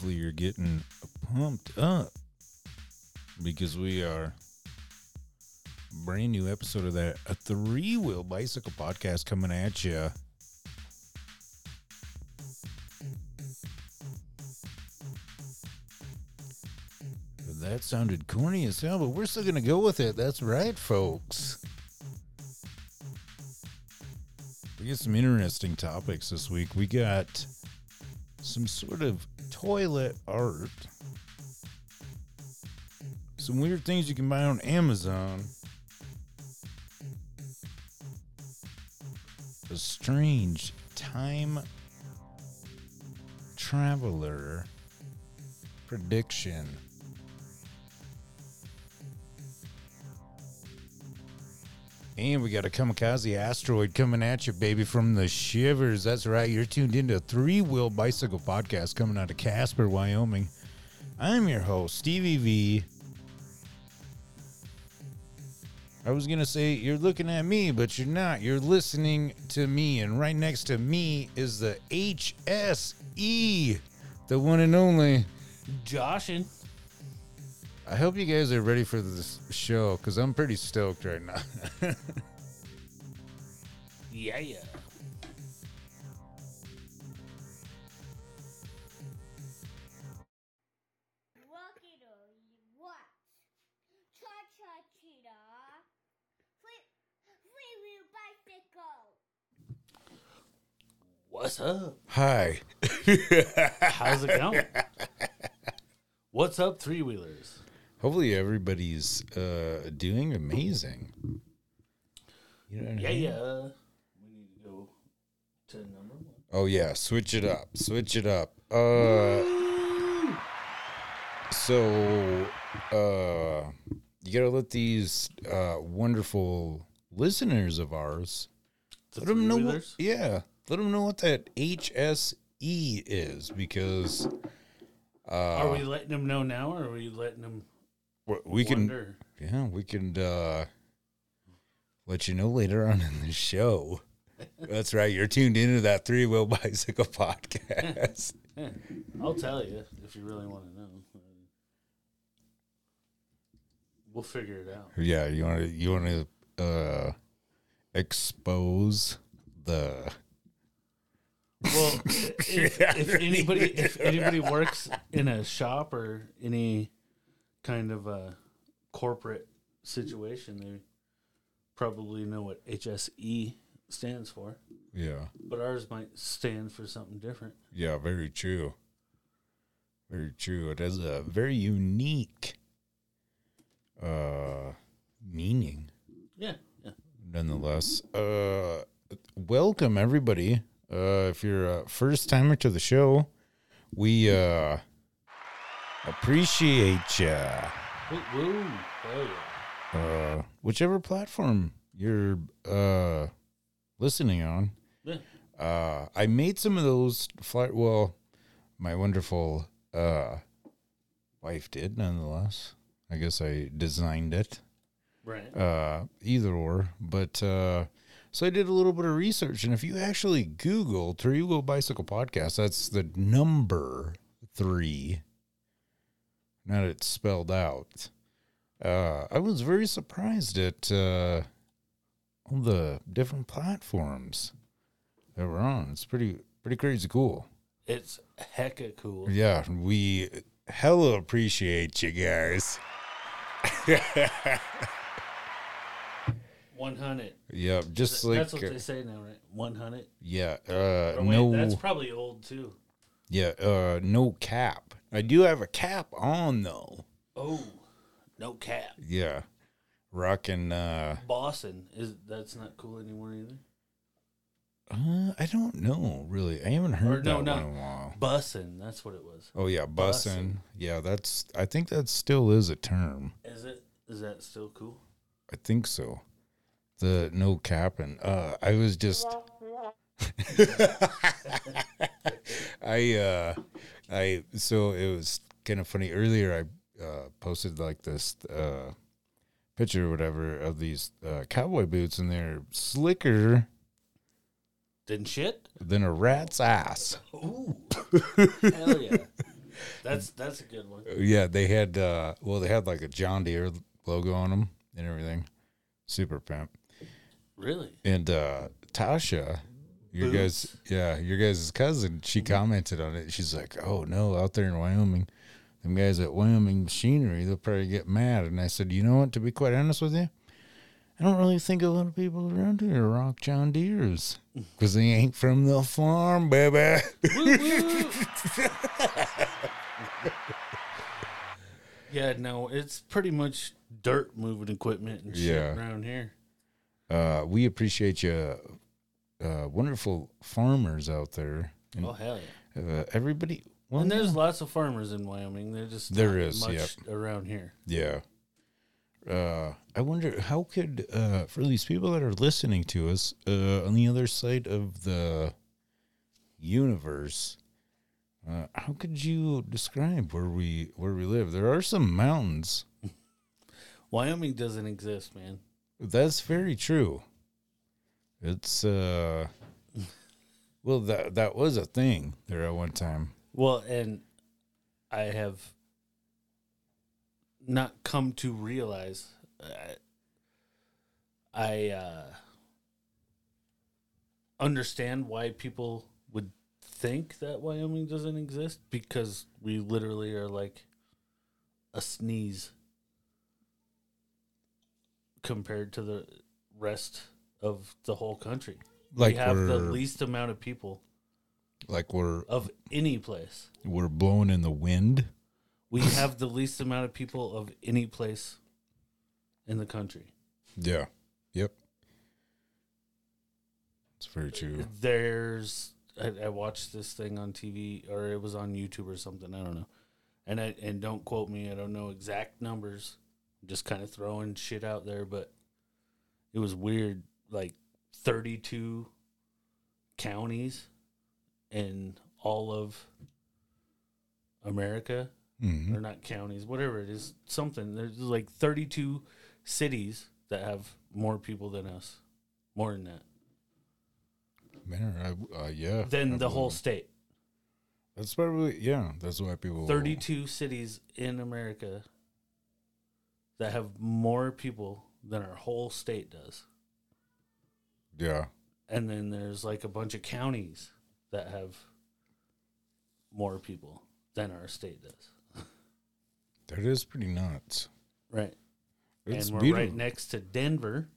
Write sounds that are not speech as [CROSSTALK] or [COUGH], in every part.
Hopefully, you're getting pumped up because we are brand new episode of that a three wheel bicycle podcast coming at you. That sounded corny as hell, but we're still gonna go with it. That's right, folks. We got some interesting topics this week. We got some sort of toilet art, some weird things you can buy on Amazon, a strange time traveler prediction. And we got a kamikaze asteroid coming at you, baby, from the Shiverz. That's right. You're tuned into three wheel bicycle podcast coming out of Casper, Wyoming. I'm your host, Stevie V. I was going to say, you're looking at me, but you're not. You're listening to me. And right next to me is the HSE, the one and only. Joshin. I hope you guys are ready for this show because I'm pretty stoked right now. [LAUGHS] Yeah, yeah. Rocky what? Cha cha cheetah. Flip, free wheel bicycle. What's up? Hi. [LAUGHS] How's it going? [LAUGHS] What's up, three wheelers? Hopefully everybody's uh, doing amazing. You know what I Yeah, mean? yeah. We need to go to number one. Oh yeah, switch it up. Switch it up. Uh so uh you gotta let these uh wonderful listeners of ours The let them know what, yeah let them know what that hse is because Are we letting them know now, or are we letting them we- we can wonder? yeah we can uh let you know later on in the show that's right you're tuned into that three-wheel bicycle podcast [LAUGHS] I'll tell you if you really want to know. We'll figure it out. Yeah, you want to you want to uh, expose the Well, [LAUGHS] if, if anybody if anybody works in a shop or any kind of a corporate situation, they probably know what HSE stands for. yeah But ours might stand for something different. yeah very true, very true. It has a very unique uh meaning, Yeah, yeah. nonetheless. Uh, welcome everybody. Uh, if you're a first timer to the show, we uh appreciate ya. Woo, woo. Hell yeah. uh, whichever platform you're uh, listening on. Yeah. Uh, I made some of those flight. Well, my wonderful uh, wife did, nonetheless. I guess I designed it. Right. Uh, either or, but uh, so I did a little bit of research, and if you actually Google Wheel Bicycle Podcast, that's the number three. Not it's spelled out. Uh, I was very surprised at uh, all the different platforms that we're on. It's pretty pretty crazy cool. It's hecka cool. Yeah, we hella appreciate you guys. [LAUGHS] 100. Yep, just like That's what they say now, right? 100. yeah, uh, Or wait, no, that's probably old too. Yeah, uh, no cap. I do have a cap on though. Oh, no cap. Yeah, rocking. Uh, Boston is that's not cool anymore either. uh, I don't know really. I haven't heard no, that no. one in a while. Bussin, that's what it was. Oh yeah, bussin. Bussin'. Yeah, that's. I think that still is a term. Is it? Is that still cool? I think so. The no capping. Uh, I was just. [LAUGHS] I uh, I so it was kind of funny earlier. I uh, posted like this uh, picture or whatever of these uh, cowboy boots, and they're slicker Didn't shit? than a rat's ass. Ooh. Hell yeah. [LAUGHS] That's that's a good one. yeah, they had uh well they had like a John Deere logo on them and everything. Super pimp. Really? And uh Tasha, your guys yeah, your guys' cousin, she commented on it. She's like, Oh no, out there in Wyoming, them guys at Wyoming Machinery, they'll probably get mad. And I said, You know what, to be quite honest with you, I don't really think a lot of people around here rock John Deere's. [LAUGHS] Because they ain't from the farm, baby. [LAUGHS] Yeah, no, it's pretty much dirt moving equipment and shit Yeah. around here. Uh, we appreciate you, uh, wonderful farmers out there. And Oh hell yeah! uh, everybody, well, and there's yeah. lots of farmers in Wyoming. They're just There is, much yep. around here. Yeah. Uh, I wonder how could uh, for these people that are listening to us uh, on the other side of the universe, uh, how could you describe where we where we live? There are some mountains. [LAUGHS] Wyoming doesn't exist, man. That's very true. It's uh, well that that was a thing there at one time. Well, and I have not come to realize uh, I uh, understand why people would think that Wyoming doesn't exist because we literally are like a sneeze compared to the rest of the whole country. Like we have the least amount of people like we're of any place. we're blowing in the wind. We [LAUGHS] have the least amount of people of any place in the country. Yeah. Yep. It's very true. There's I, I watched this thing on TV or it was on YouTube or something. I don't know. And I and don't quote me. I don't know exact numbers. I'm just kind of throwing shit out there, but it was weird. Like 32 counties in all of America Mhm. or not counties, whatever it is, something. There's like 32 cities that have more people than us, more than that, Man, I, uh, yeah. than I the whole state. That's probably yeah. That's why people. 32 cities in America that have more people than our whole state does. Yeah. And then there's like a bunch of counties that have more people than our state does. That is pretty nuts. Right. It's and we're beautiful. right next to Denver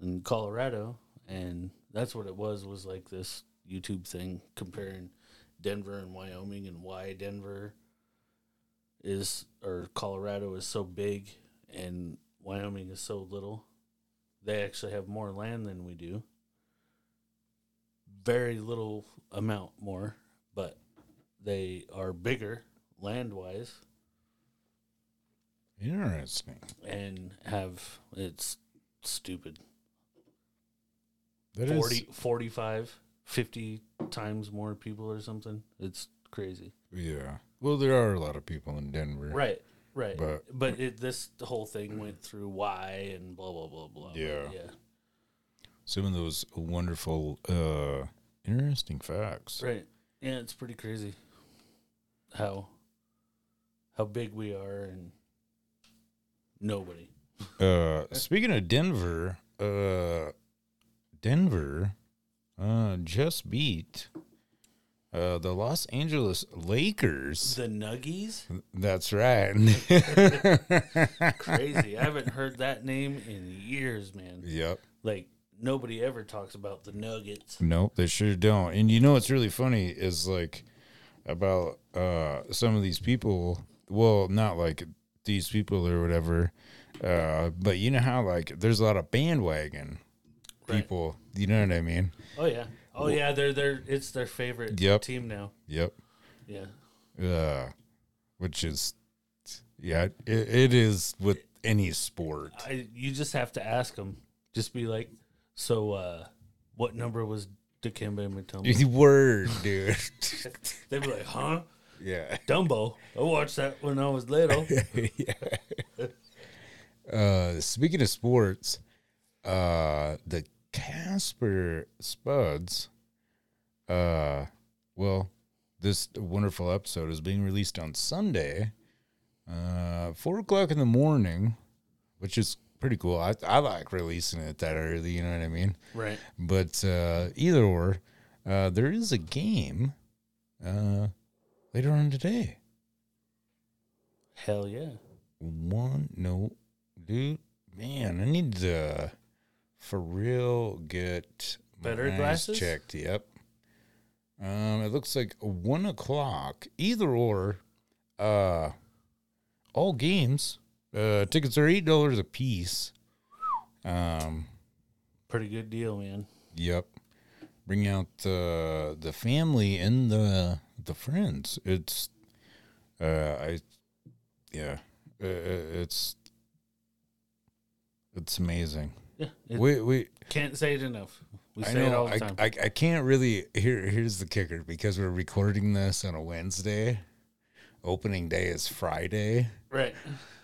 in Colorado, and that's what it was. Was like this YouTube thing comparing Denver and Wyoming and why Denver is or Colorado is so big and Wyoming is so little. They actually have more land than we do. Very little amount more, but they are bigger land wise Interesting. and have it's stupid That is 40 45 50 times more people or something it's crazy yeah. Well, there are a lot of people in Denver. right right. But- but, it, this whole thing went through why and blah blah blah blah. Yeah. yeah. Some of those wonderful, uh, interesting facts. right. Yeah it's pretty crazy how how big we are and nobody. [LAUGHS] Uh, speaking of Denver, uh, Denver, uh, just beat, uh, the Los Angeles Lakers. the nuggies That's right. [LAUGHS] crazy i haven't heard that name in years man yep. like nobody ever talks about the nuggets Nope, they sure don't. And you know what's really funny is like about uh some of these people. Well, not like these people or whatever. Uh, but you know how like there's a lot of bandwagon Right. people. You know what I mean? Oh yeah. Oh yeah, they're they're it's their favorite Yep. team now. Yep. Yeah. Uh, which is yeah, it, it is with any sport. I you just have to ask them. Just be like, so uh what number was Dikembe Mutombo? [LAUGHS] Word, dude. [LAUGHS] They'd be like, huh? yeah. Dumbo. I watched that when I was little. [LAUGHS] Uh, speaking of sports, uh, the Casper Spuds, uh, well, this wonderful episode is being released on Sunday, uh, four o'clock in the morning, which is pretty cool. I, I like releasing it that early. You know what I mean? Right. But uh, either or, uh, there is a game uh, later on today. Hell yeah. One, no, dude, man, I need to for real get Better glasses? checked. Yep. Um, it looks like one o'clock. Either or, uh, all games. Uh, tickets are eight dollars a piece. Um, Pretty good deal, man. Yep. Bring out the the family and the the friends. It's uh I yeah. Uh, it's it's amazing. Yeah. We we can't say it enough. We I say it all the I, time. I I can't really here here's the kicker because we're recording this on a Wednesday. Opening day is Friday. right.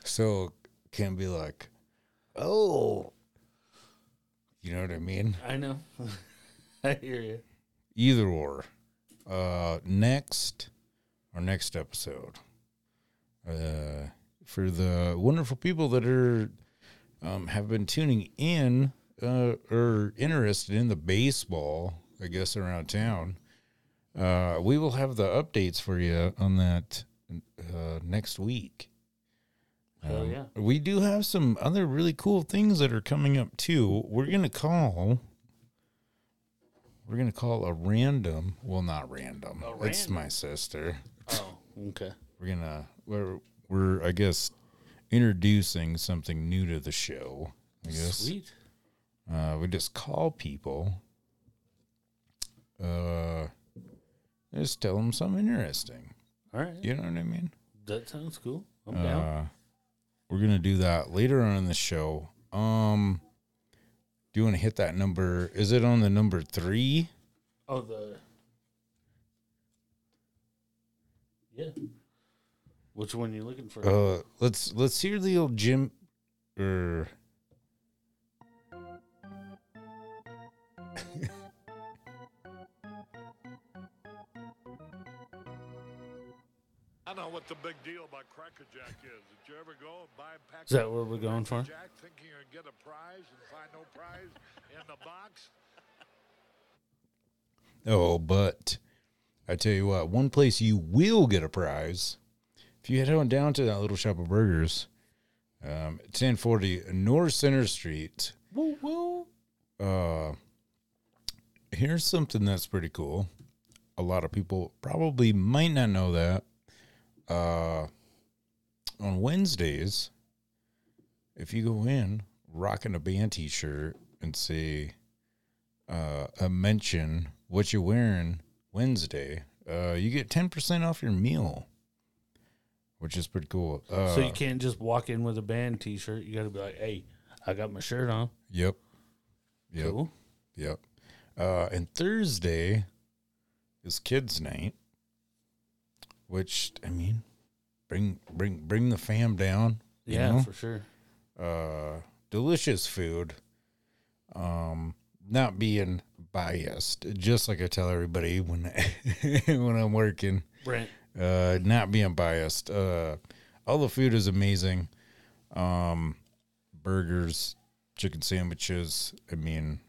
So can be like, "Oh, you know what I mean?" I know. [LAUGHS] I hear you. either or uh next our next episode uh for the wonderful people that are um have been tuning in uh or interested in the baseball i guess around town uh we will have the updates for you on that uh next week Hell um, yeah. we do have some other really cool things that are coming up too. We're gonna call. We're gonna call a random. Well, not random. A It's my sister. Oh, okay. We're gonna. We're we're I guess introducing something new to the show. I guess. Sweet. Uh, we just call people. Uh, just tell them something interesting. All right. You know what I mean? That sounds cool. I'm down. Uh, we're gonna do that later on in the show. Um, do you want to hit that number? Is it on the number three? Oh, the. Yeah. Which one you looking for? Uh, let's let's hear the old Jim. Er, [LAUGHS] I know what the big deal about Cracker Jack is. Did you ever go and buy a pack Is that of what we're going for? Jack thinking you're get a prize and find no prize in the box? oh, but I tell you what, one place you will get a prize if you head on down to that little shop of burgers, um, ten forty North Center Street. Woo woo. uh here's something that's pretty cool a lot of people probably might not know that uh on wednesdays if you go in rocking a band t-shirt and say uh a mention what you're wearing wednesday uh you get 10% off your meal which is pretty cool uh so you can't just walk in with a band T-shirt. You got to be like, "Hey, I got my shirt on." yep yep Cool. Yep. Uh, and Thursday is kids' night, which I mean, bring bring bring the fam down. you Yeah, know? for sure. Uh, delicious food. Um, not being biased, just like I tell everybody when [LAUGHS] when I'm working. Right. Uh, not being biased. Uh, all the food is amazing. Um, burgers, chicken sandwiches. I mean,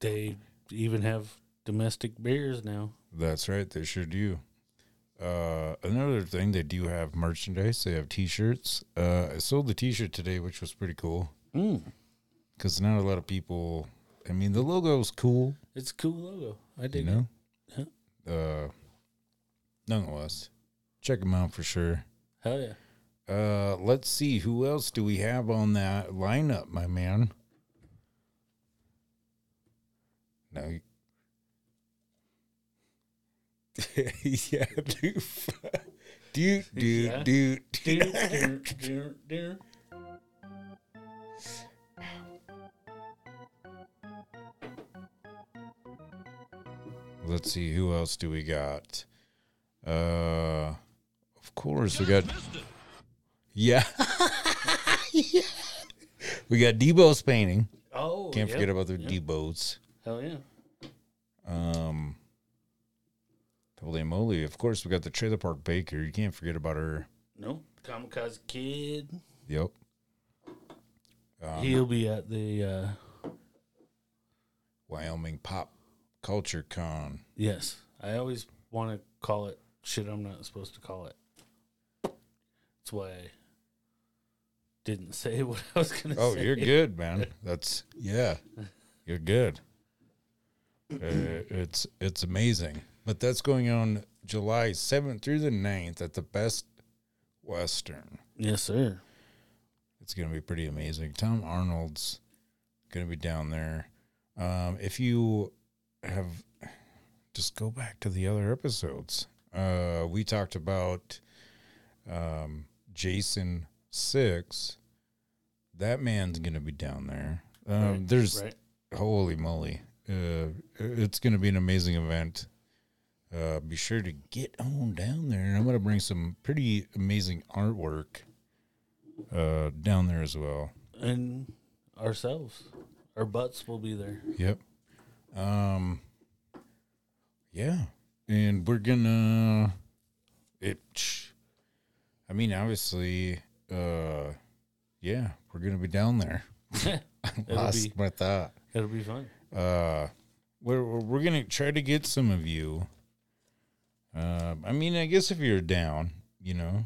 They even have domestic beers now. That's right. They sure do. Uh, another thing, they do have merchandise. They have T-shirts. Uh, I sold the T-shirt today, which was pretty cool Mm. because not a lot of people. I mean, the logo is cool, It's a cool logo. I you know. it. Uh, nonetheless, check them out for sure. Hell yeah. Uh, let's see who else do we have on that lineup, my man. No. [LAUGHS] [LAUGHS] [LAUGHS] yeah, dude. Dude, dude, Yeah. dude, Deer, deer, deer, deer. Let's see who else do we got. Uh, of course we got. Yeah. yeah. [LAUGHS] We got Debo's painting. Oh, Can't yep, forget about the yep. Debo's. Hell yeah. Um, Holy moly! Of course, we got the Trailer Park Baker. You can't forget about her. No, Kamikaze Kid. Yep. Um, He'll be at the uh, Wyoming Pop Culture Con. yes. I always want to call it shit. I'm not supposed to call it. That's why I didn't [LAUGHS] say what I was gonna Oh, say. you're good, man. That's yeah, you're good. Uh, it's it's amazing, but that's going on July seventh through the 9th at the Best Western. Yes, sir. It's gonna be pretty amazing. Tom Arnold's gonna be down there. Um, if you have, just go back to the other episodes. Uh, we talked about um, Jason Six. That man's gonna be down there. Um, Right, there's right. holy moly, uh, it's gonna be an amazing event. Uh, be sure to get on down there. And I'm gonna bring some pretty amazing artwork uh, down there as well. and ourselves, our butts will be there. Yep. Um. Yeah, and we're gonna it. I mean, obviously, uh, yeah, we're gonna be down there. [LAUGHS] It'll [LAUGHS] Lost be my thought. it'll be fun. Uh, we're we're we're gonna try to get some of you. Uh, I mean, I guess if you're down, you know,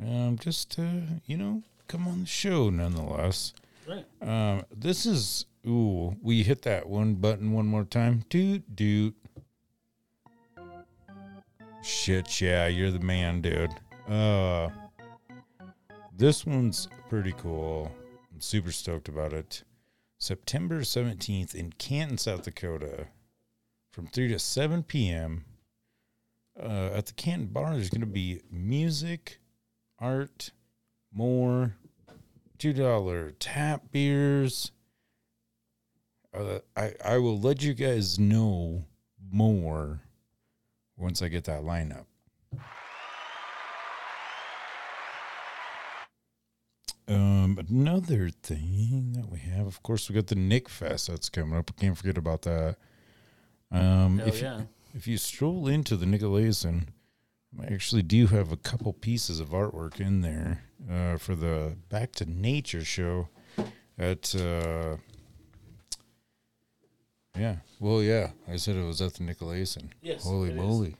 um, just uh, you know, come on the show nonetheless. Right. Um, this is ooh, we hit that one button one more time. Doot doot. Shit, yeah, you're the man, dude. Uh, this one's pretty cool. I'm super stoked about it. September 17th in Canton, South Dakota, from 3 to 7 p.m. Uh, at the Canton Bar, there's going to be music, art, more, $2 tap beers. Uh, I, I will let you guys know more once I get that lineup. Um, another thing that we have, of course, we got the Nic Fest that's coming up. Can't forget about that. Um, Hell if yeah. you, if you stroll into the Nicolaysen, I actually do have a couple pieces of artwork in there uh, for the Back to Nature show at. Uh, yeah, well, yeah, I said it was at the Nicolaysen. Yes, holy it is. moly!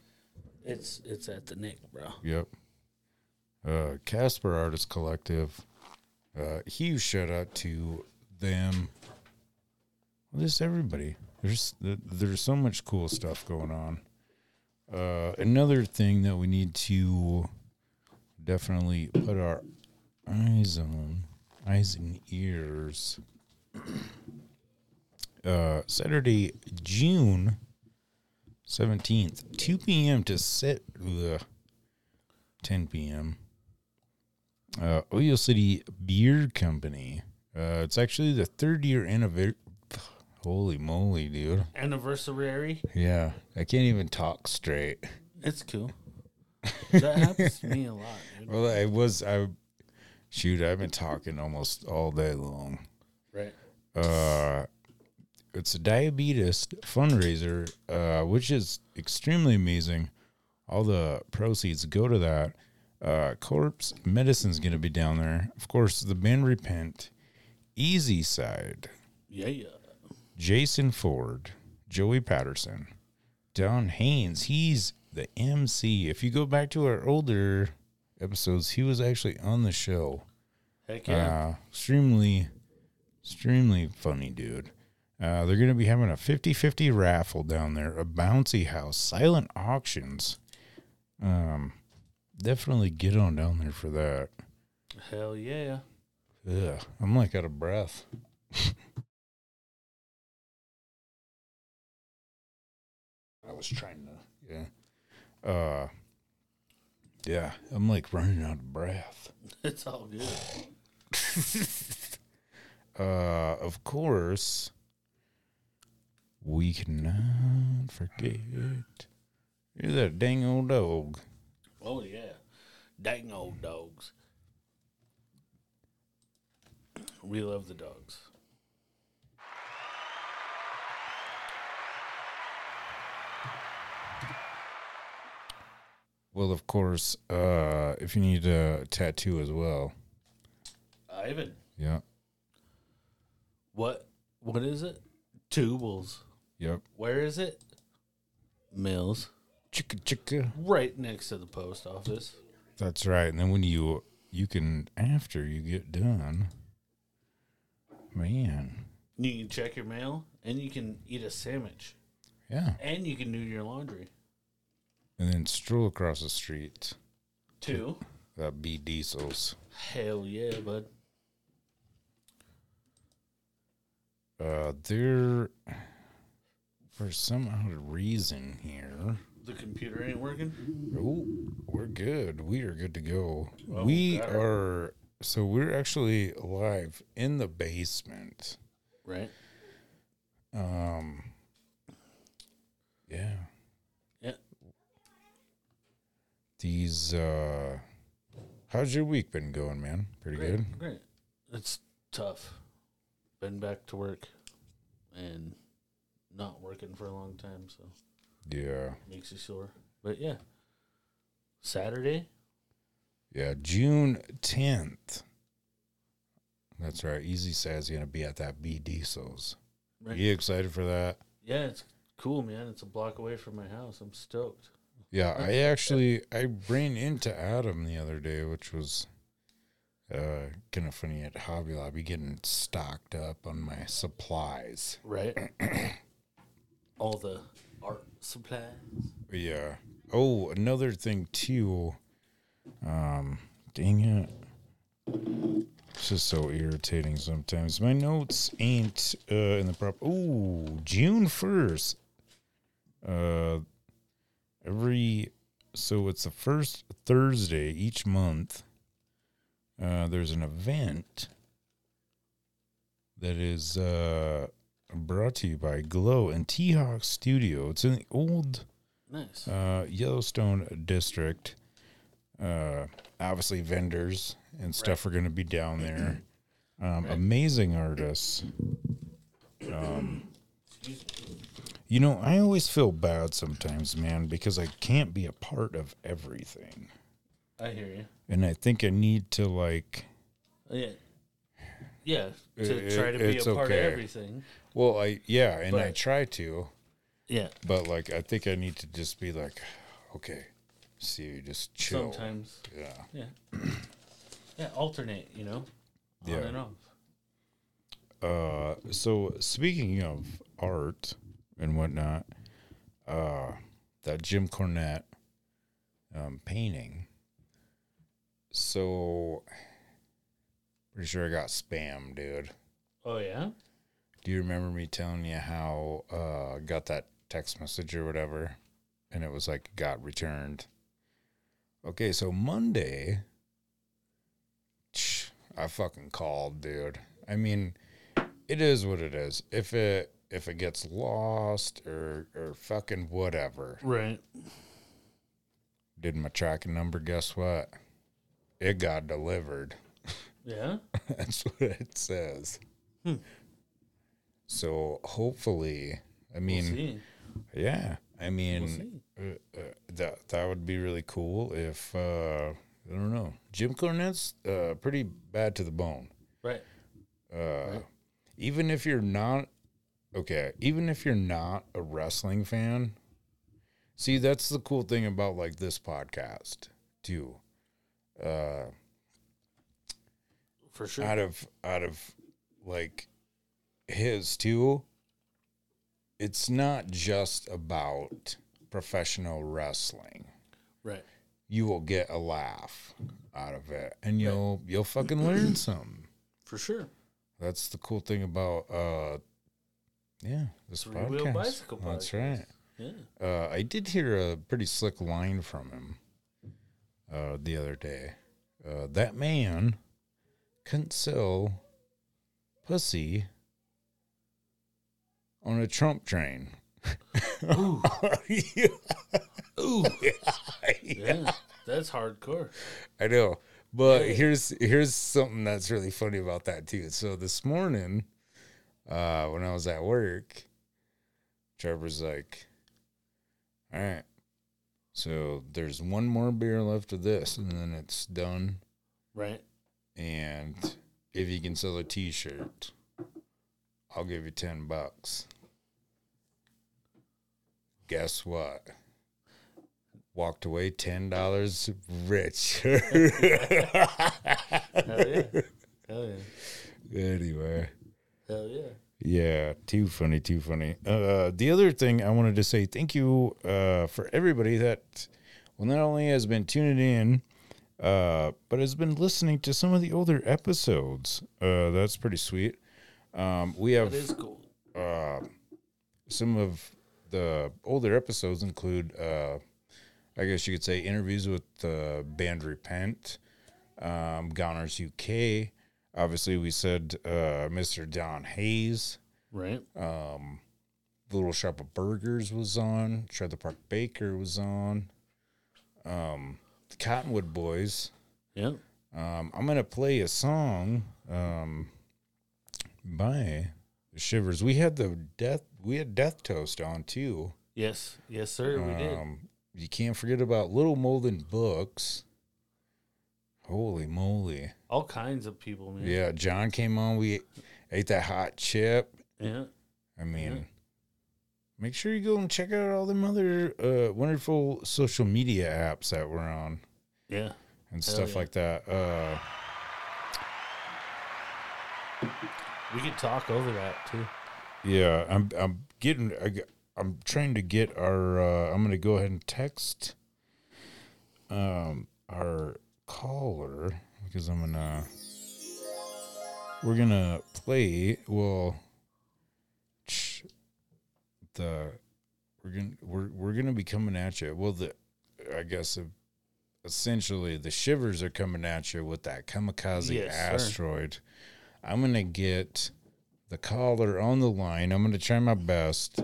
It's it's at the Nick, bro. Yep. Uh, Casper Artist Collective. Uh, huge shout out to them. Well, just everybody. There's there's so much cool stuff going on. Uh, another thing that we need to definitely put our eyes on, eyes and ears. Uh, Saturday, June seventeenth, two p.m. to set. Ugh, 10 p.m. Uh, Oil City Beer Company. Uh, it's actually the third year anniversary. [SIGHS] Holy moly, dude. Anniversary. Yeah, I can't even talk straight. It's cool. That happens to me a lot, dude. Well, I was, I, shoot, I've been talking almost all day long. Right. Uh, it's a diabetes fundraiser, uh, which is extremely amazing. All the proceeds go to that. Uh, Corpse Medicine's going to be down there. Of course, the band Repent, Easy Side, Yeah, yeah. Jason Ford, Joey Patterson, Don Haynes. He's the MC. If you go back to our older episodes, he was actually on the show. Heck yeah. Uh, extremely, extremely funny dude. Uh, they're going to be having a 50 50 raffle down there, a bouncy house, silent auctions. Um, definitely get on down there for that. Hell yeah. Yeah, I'm like out of breath. [LAUGHS] I was trying to, yeah. Uh, yeah, I'm like running out of breath. [LAUGHS] It's all good. [LAUGHS] Uh, of course, we cannot forget. You're that dang old dog. Oh yeah. Dang old dogs. We love the dogs. Well, of course, uh, if you need a tattoo as well. Ivan, Yeah. what what is it? Tubles. Yep. Where is it? Mills. Chicka chicka. Right next to the post office. That's right. And then when you you can after you get done, man. You can check your mail and you can eat a sandwich. Yeah. And you can do your laundry. And then stroll across the street. Two. That be diesels. Hell yeah, bud. Uh there for some odd reason here. The computer ain't working. Oh, we're good. We are good to go. Oh, we it. are so we're actually live in the basement. Right? Um yeah. Yeah. These uh how's your week been going, man? Pretty Great. good. Great. It's tough. Been back to work and not working for a long time, so Yeah. makes you sore. But yeah. Saturday? Yeah, June 10th. That's right. Easy says you gonna be at that B Diesels. Right. You excited for that? Yeah, it's cool, man. It's a block away from my house. I'm stoked. Yeah, [LAUGHS] I actually I ran into Adam the other day, which was uh kind of funny at Hobby Lobby getting stocked up on my supplies. Right? [CLEARS THROAT] All the art supplies. Yeah. Oh, another thing too. Um, dang it. It's just so irritating sometimes. My notes ain't uh in the proper. Ooh, June first. Uh, every so it's the first Thursday each month. Uh, there's an event that is uh brought to you by Glow and T Hawk Studio. It's in the old Nice. uh, Yellowstone district. Uh, obviously, vendors and stuff are going to be down there. [CLEARS THROAT] Um, Amazing artists. Um, you know, I always feel bad sometimes, man, because I can't be a part of everything, I hear you. and I think I need to like. Yeah. Yeah, to It- try to be a part okay. of everything. Well, I yeah, and I try to, Yeah. but like I think I need to just be like, okay, see, you, just chill. Sometimes. Yeah. Yeah. [CLEARS THROAT] yeah, alternate, you know? On Yeah. and off. Uh, so speaking of art and whatnot, uh, that Jim Cornette um, painting. So, pretty sure I got spammed, dude. Oh, yeah? Do you remember me telling you how uh, I got that text message or whatever, and it was like got returned? Okay, so Monday, I fucking called, dude. I mean, it is what it is. If it if it gets lost or or fucking whatever, Right. did my tracking number? Guess what? It got delivered. [LAUGHS] Yeah? That's what it says. So hopefully, I mean, we'll yeah, I We'll mean, uh, uh, that that would be really cool if uh, I don't know. Jim Cornette's uh, pretty bad to the bone. Right. Uh, Even if you're not okay, even if you're not a wrestling fan, see that's the cool thing about like this podcast too. Uh, For sure. out of out of like his too it's not just about professional wrestling Right. you will get a laugh out of it and you'll you'll fucking learn [CLEARS THROAT] something For sure. that's the cool thing about uh yeah this Three podcast Bicycle that's right Yeah. uh, I did hear a pretty slick line from him uh, the other day. Uh, that man couldn't sell pussy on a Trump train. Ooh. [LAUGHS] yeah, Ooh. [LAUGHS] Yeah. That's hardcore. I know. But Yeah. here's here's something that's really funny about that too. So this morning, uh, when I was at work, Trevor's like, "All right, So there's one more beer left of this, and then it's done. Right. And if you can sell a T-shirt, I'll give you ten bucks. Guess what? Walked away ten dollars rich. Hell yeah. Hell yeah. anyway. Hell yeah. Yeah, too funny, too funny. Uh, the other thing I wanted to say thank you uh, for everybody that, well, not only has been tuning in, uh, but has been listening to some of the older episodes. Uh, that's pretty sweet. Um, we have cool. uh, some of the older episodes include, uh, I guess you could say, interviews with the band Repent, um, Goners UK. Obviously, we said uh, Mr. Don Hayes. Right. Um, Little Shop of Burgers was on. Trailer Park Baker was on. Um, the Cottonwood Boys. Yeah. Um, I'm gonna play a song um, by the Shiverz. We had the death. We had Death Toast on too. Yes. Yes, sir. We did. Um, you can't forget about Little Molden Books. Holy moly! All kinds of people, man. Yeah, John came on. We ate that hot chip. Yeah. I mean, Yeah. make sure you go and check out all them other uh, wonderful social media apps that we're on Yeah. and Hell stuff yeah. like that. Uh, We could talk over that too. Yeah, I'm I'm getting I'm trying to get our. Uh, I'm gonna go ahead and text um our caller because I'm gonna we're gonna play well the we're gonna we're we're gonna be coming at you. Well, the I guess uh, essentially the Shiverz are coming at you with that kamikaze Yes, sir. asteroid. I'm gonna get the caller on the line. I'm gonna try my best.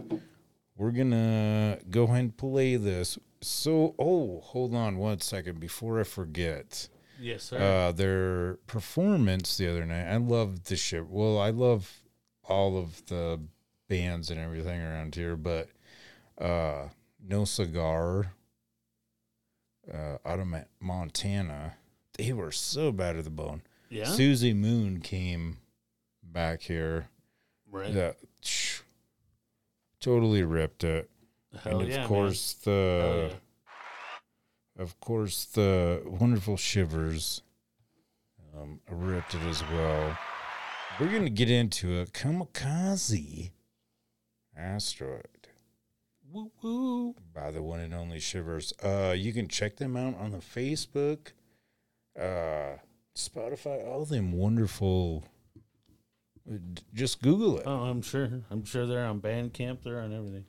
We're gonna go ahead and play this. So, oh, hold on one second before I forget Yes, sir. uh, their performance the other night. I love the ship. Well, I love all of the bands and everything around here, but uh, No Cigar, uh, out of Montana, they were so bad at the bone. yeah. Susie Moon came back here. right. That totally ripped it. Hell and of yeah. course Hell the yeah. of course the wonderful Shiverz um, ripped it as well. We're gonna get into it. Kamikaze asteroid. Woo woo by the one and only Shiverz. Uh, you can check them out on the Facebook, uh, Spotify, all them wonderful. Just Google it. Oh, I'm sure. I'm sure they're on Bandcamp. They're on everything.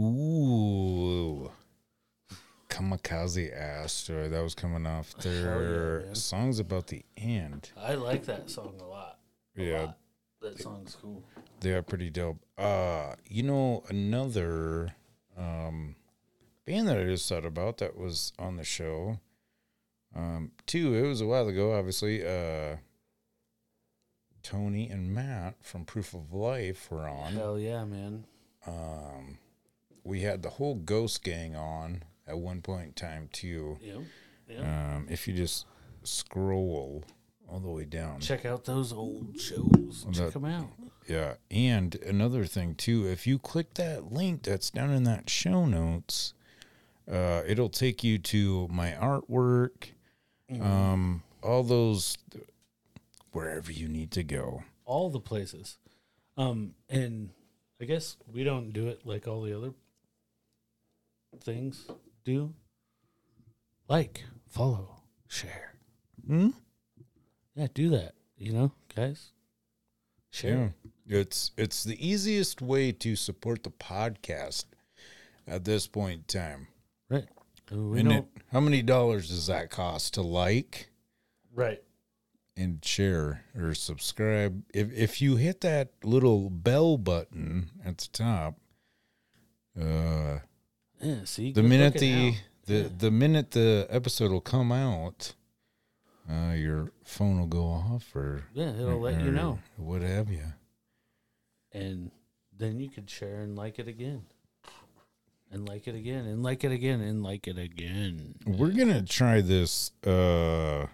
Ooh. Kamikaze Asteroid. That was coming off their man. songs about the end. I like that song a lot. A Yeah, lot. That song's cool. they are pretty dope. Uh, you know, another um band that I just thought about that was on the show. Um, two, it was a while ago, obviously. Uh Tony and Matt from Proof of Life were on. Hell yeah, man. Um, we had the whole Ghost Gang on at one point in time too. Yep. Yep. Um, if you just scroll all the way down, Check out those old shows. Check that- them out. yeah. And another thing too, if you click that link that's down in that show notes, uh, it'll take you to my artwork, um, all those wherever you need to go. All the places. Um, and I guess we don't do it like all the other things do. Like, follow, share. Hmm? Yeah, do that. You know, guys. Share. Yeah. It's it's the easiest way to support the podcast at this point in time. Right. We And know. it, how many dollars does that cost to like right. and share or subscribe? If if you hit that little bell button at the top, uh, Yeah. See, the minute the the Yeah. the minute the episode will come out, uh, your phone will go off or yeah, it'll let you know, what have you. and then you could share and like it again, and like it again, and like it again, and like it again. We're gonna try this uh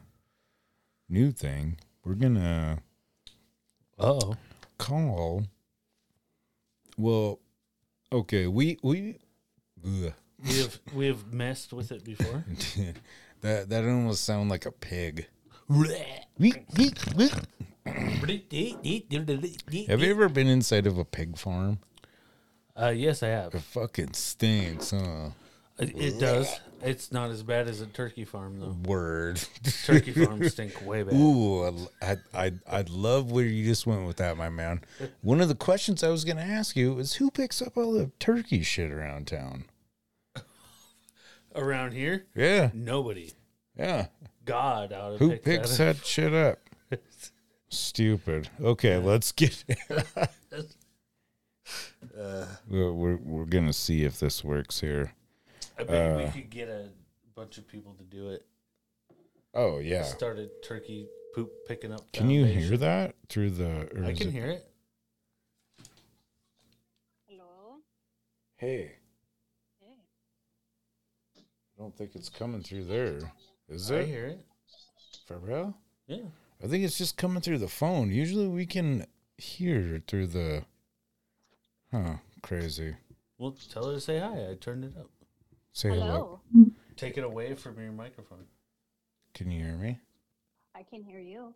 new thing. We're gonna Oh, call. Well, okay, we we ugh. we have we have messed with it before. [LAUGHS] that that almost sound like a pig. Have you ever been inside of a pig farm? Uh, yes, I have. It fucking stinks, huh? It, it does. It's not as bad as a turkey farm though. Word. Turkey [LAUGHS] farms stink way bad. Ooh, I, I I love where you just went with that, my man. [LAUGHS] One of the questions I was going to ask you is who picks up all the turkey shit around town? Around here, Yeah, nobody. yeah. God out of Who picks that shit up? [LAUGHS] Stupid. Okay, let's get. [LAUGHS] we're, we're we're gonna see if this works here. I bet uh, we could get a bunch of people to do it. Oh yeah. Started turkey poop picking up. Can you hear that through the? I can it- hear it. Hello? Hey, Hey. I don't think it's coming through there. Is I it hear it. for real? Yeah. I think it's just coming through the phone. Usually we can hear through the. Huh? Crazy. Well, tell her to say hi. I turned it up. Say hello. Hello. Take it away from your microphone. Can you hear me? I can hear you.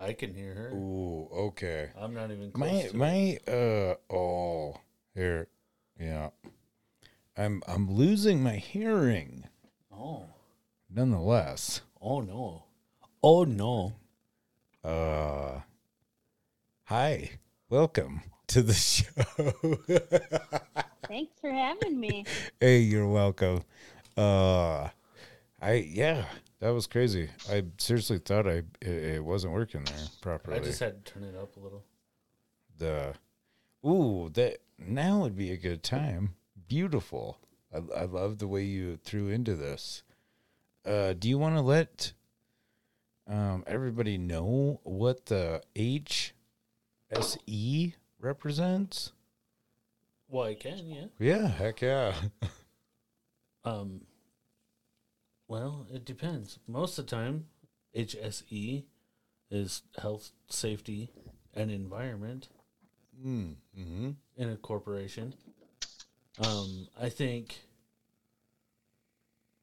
I can hear her. Ooh, okay. I'm not even close My to my uh oh here, yeah. I'm I'm losing my hearing. Oh. Nonetheless, Oh no. Oh no. uh, hi, welcome to the [LAUGHS] show. Thanks for having me. hey, you're welcome. Uh, I yeah, that was crazy. I seriously thought I it, it wasn't working there properly. I just had to turn it up a little. the ooh that now would be a good time beautiful i, I love the way you threw into this uh do you want to let um everybody know what the hse represents Well, I can, yeah. yeah heck yeah [LAUGHS] Um. Well, it depends. Most of the time, HSE is health, safety, and environment mm, mm-hmm. in a corporation. Um, I think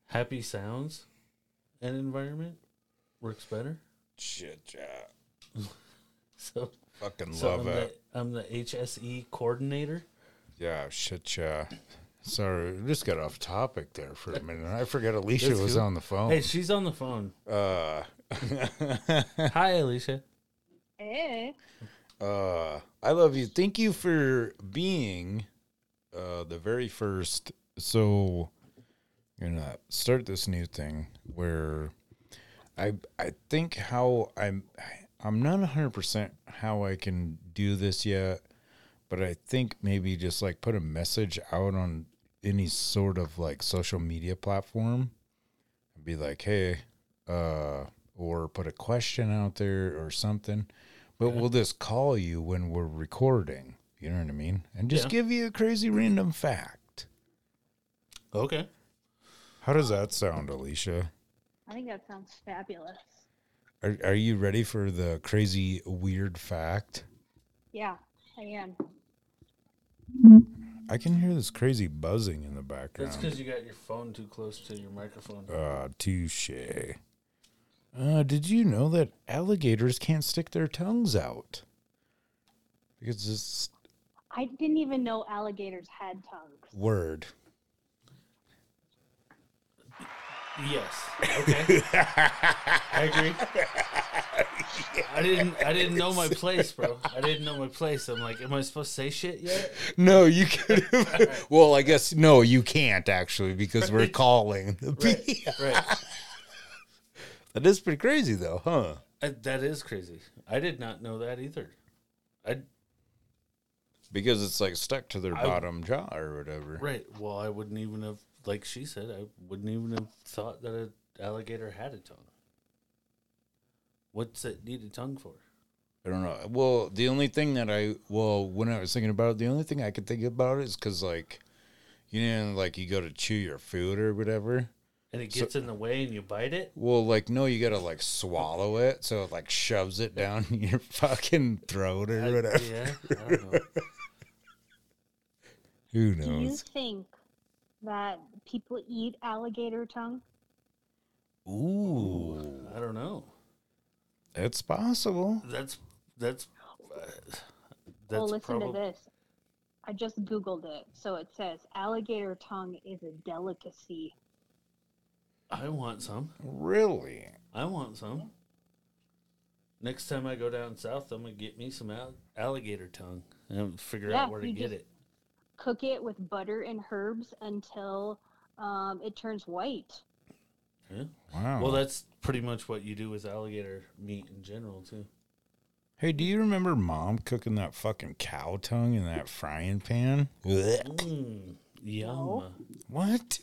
happy sounds and environment works better. shit yeah [LAUGHS] So, fucking so love I'm, it the, I'm the HSE coordinator. yeah shit yeah sorry we just got off topic there for a minute i forgot alisha That's was cool. on the phone Hey, she's on the phone. uh [LAUGHS] Hi, Alisha. Hey. Uh, I love you. Thank you for being uh, the very first. So, you're gonna start this new thing where I I think how I'm I'm not hundred percent how I can do this yet, but I think maybe just like put a message out on any sort of like social media platform and be like, hey, uh, or put a question out there or something. But we'll just call you when we're recording. You know what I mean? And just Yeah. give you a crazy random fact. Okay. How does that sound, Alisha? I think that sounds fabulous. Are, are you ready for the crazy weird fact? Yeah, I am. I can hear this crazy buzzing in the background. That's because you got your phone too close to your microphone. Uh, touche. Uh, did you know that alligators can't stick their tongues out? Because it's I didn't even know alligators had tongues. word. Yes. Okay. I agree. [LAUGHS] I didn't. I didn't know my place, bro. I didn't know my place. I'm like, am I supposed to say shit yet? No, you could. well, I guess no, you can't actually because we're Right. calling. Right. [LAUGHS] Right. that is pretty crazy, though, huh? I, that is crazy. I did not know that either. I Because it's like stuck to their I- bottom jaw or whatever. right. Well, I wouldn't even have, like she said, I wouldn't even have thought that an alligator had a tongue. What's it need a tongue for? I don't know. Well, the only thing that I well, when I was thinking about it, the only thing I could think about is because like, you know, like you go to chew your food or whatever. And it gets in the way, and you bite it. Well, like no, you gotta like swallow it, so it like shoves it down [LAUGHS] your fucking throat or I- whatever. yeah, I don't. Who Do you think that people eat alligator tongue? Ooh, I don't know. it's possible. That's that's uh, that's well, listen probably to this. I just Googled it. So it says alligator tongue is a delicacy. I want some. Really? I want some. Next time I go down south, I'm gonna get me some al- alligator tongue and figure Yeah, out where to get just- it. Cook it with butter and herbs until um, it turns white. Yeah. Wow. Well, that's pretty much what you do with alligator meat in general too. hey, do you remember mom cooking that fucking cow tongue in that frying pan? Mm, yum. No. What?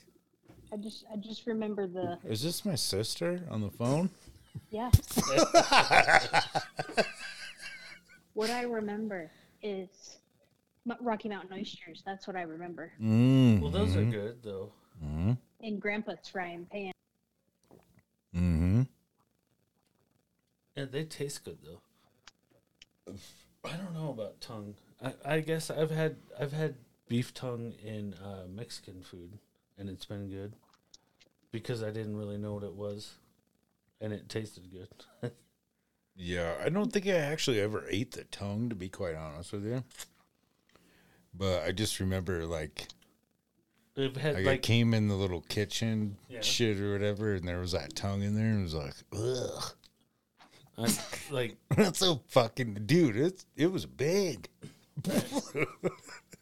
I just I just remember the Is this my sister on the phone? Yes. [LAUGHS] what I remember is Mo- Rocky Mountain oysters. That's what I remember. Mm. Well, those are good though. Mm-hmm. In Grandpa's frying pan. Mm-hmm. Yeah, they taste good though. I don't know about tongue. I, I guess I've had I've had beef tongue in uh, Mexican food, and it's been good because I didn't really know what it was, and it tasted good. [LAUGHS] Yeah, I don't think I actually ever ate the tongue, to be quite honest with you. But I just remember, like, I've had like, I like came in the little kitchen Yeah. shit or whatever, and there was that tongue in there, and it was like, ugh. I, like [LAUGHS] That's so fucking dude. It's it was big.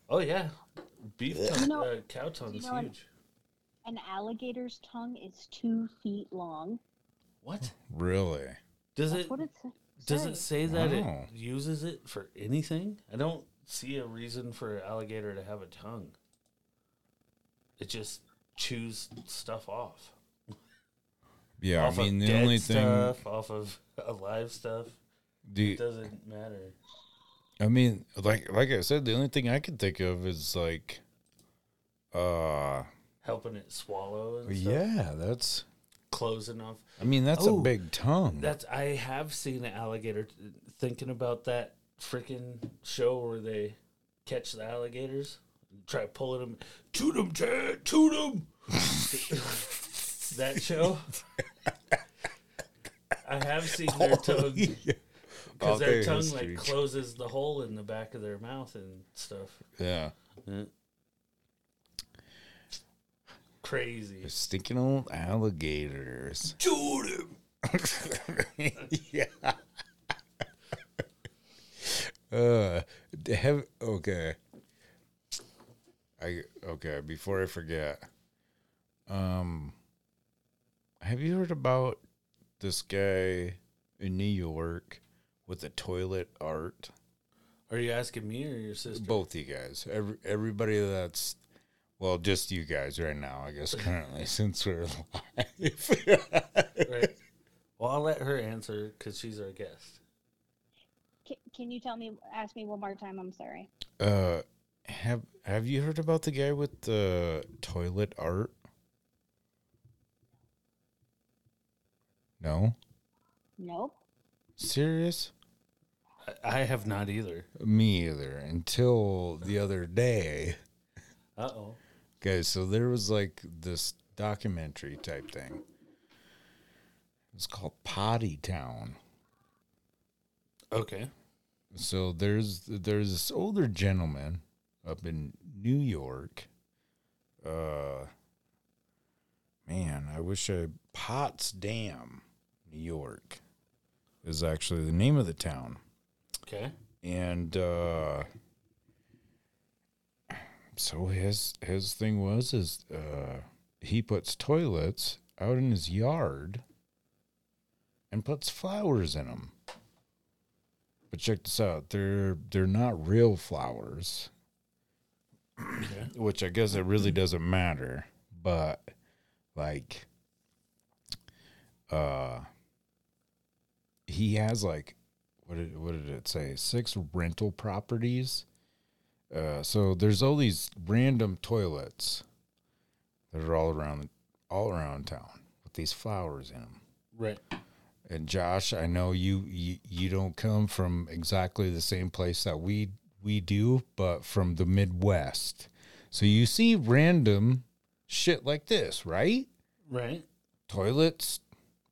oh yeah, beef tongue, You know- uh, cow tongue you is know huge. An alligator's tongue is two feet long. What Really? does That's it what it does it say that Wow. it uses it for anything? I don't see a reason for an alligator to have a tongue. It just chews stuff off. Yeah, off I mean the only thing. stuff, off of [LAUGHS] alive stuff. It doesn't matter. I mean, like like I said, the only thing I can think of is like, uh, Helping it swallow and stuff. yeah, that's. Closing off. I mean, that's Oh, a big tongue. That's I have seen an alligator. Thinking about that freaking show where they catch the alligators, try pulling them, toot them, Chad, toot them. that show. I have seen their [LAUGHS] oh, tongue because Oh, their tongue like closes the hole in the back of their mouth and stuff. yeah, Yeah. Crazy. stinking old alligators. Toot 'em. [LAUGHS] yeah. Uh, have okay. I okay. Before I forget, um, have you heard about this guy in New York with the toilet art? Are you asking me or your sister? Both you guys, every everybody that's well, just you guys right now, I guess currently [LAUGHS] since we're live. Right. Well, I'll let her answer because she's our guest. Can, can you tell me? Ask me one more time. I'm sorry. uh, have Have you heard about the guy with the toilet art? No, Nope. serious. I, I have not either. Me either. Until the other day, Uh oh. guys. So there was like this documentary type thing. It's called Potty Town. Okay. So there's there's this older gentleman up in New York. Uh man, I wish I Potsdam, New York is actually the name of the town. Okay. And uh so his his thing was is uh he puts toilets out in his yard and puts flowers in them. But check this out. They're they're not real flowers, Okay. which I guess it really doesn't matter, but like uh he has like what did what did it say? Six rental properties. Uh so there's all these random toilets that are all around all around town with these flowers in them. Right. And Josh, I know you, you you don't come from exactly the same place that we we do, but from the Midwest. So you see random shit like this, right? Right. Toilets,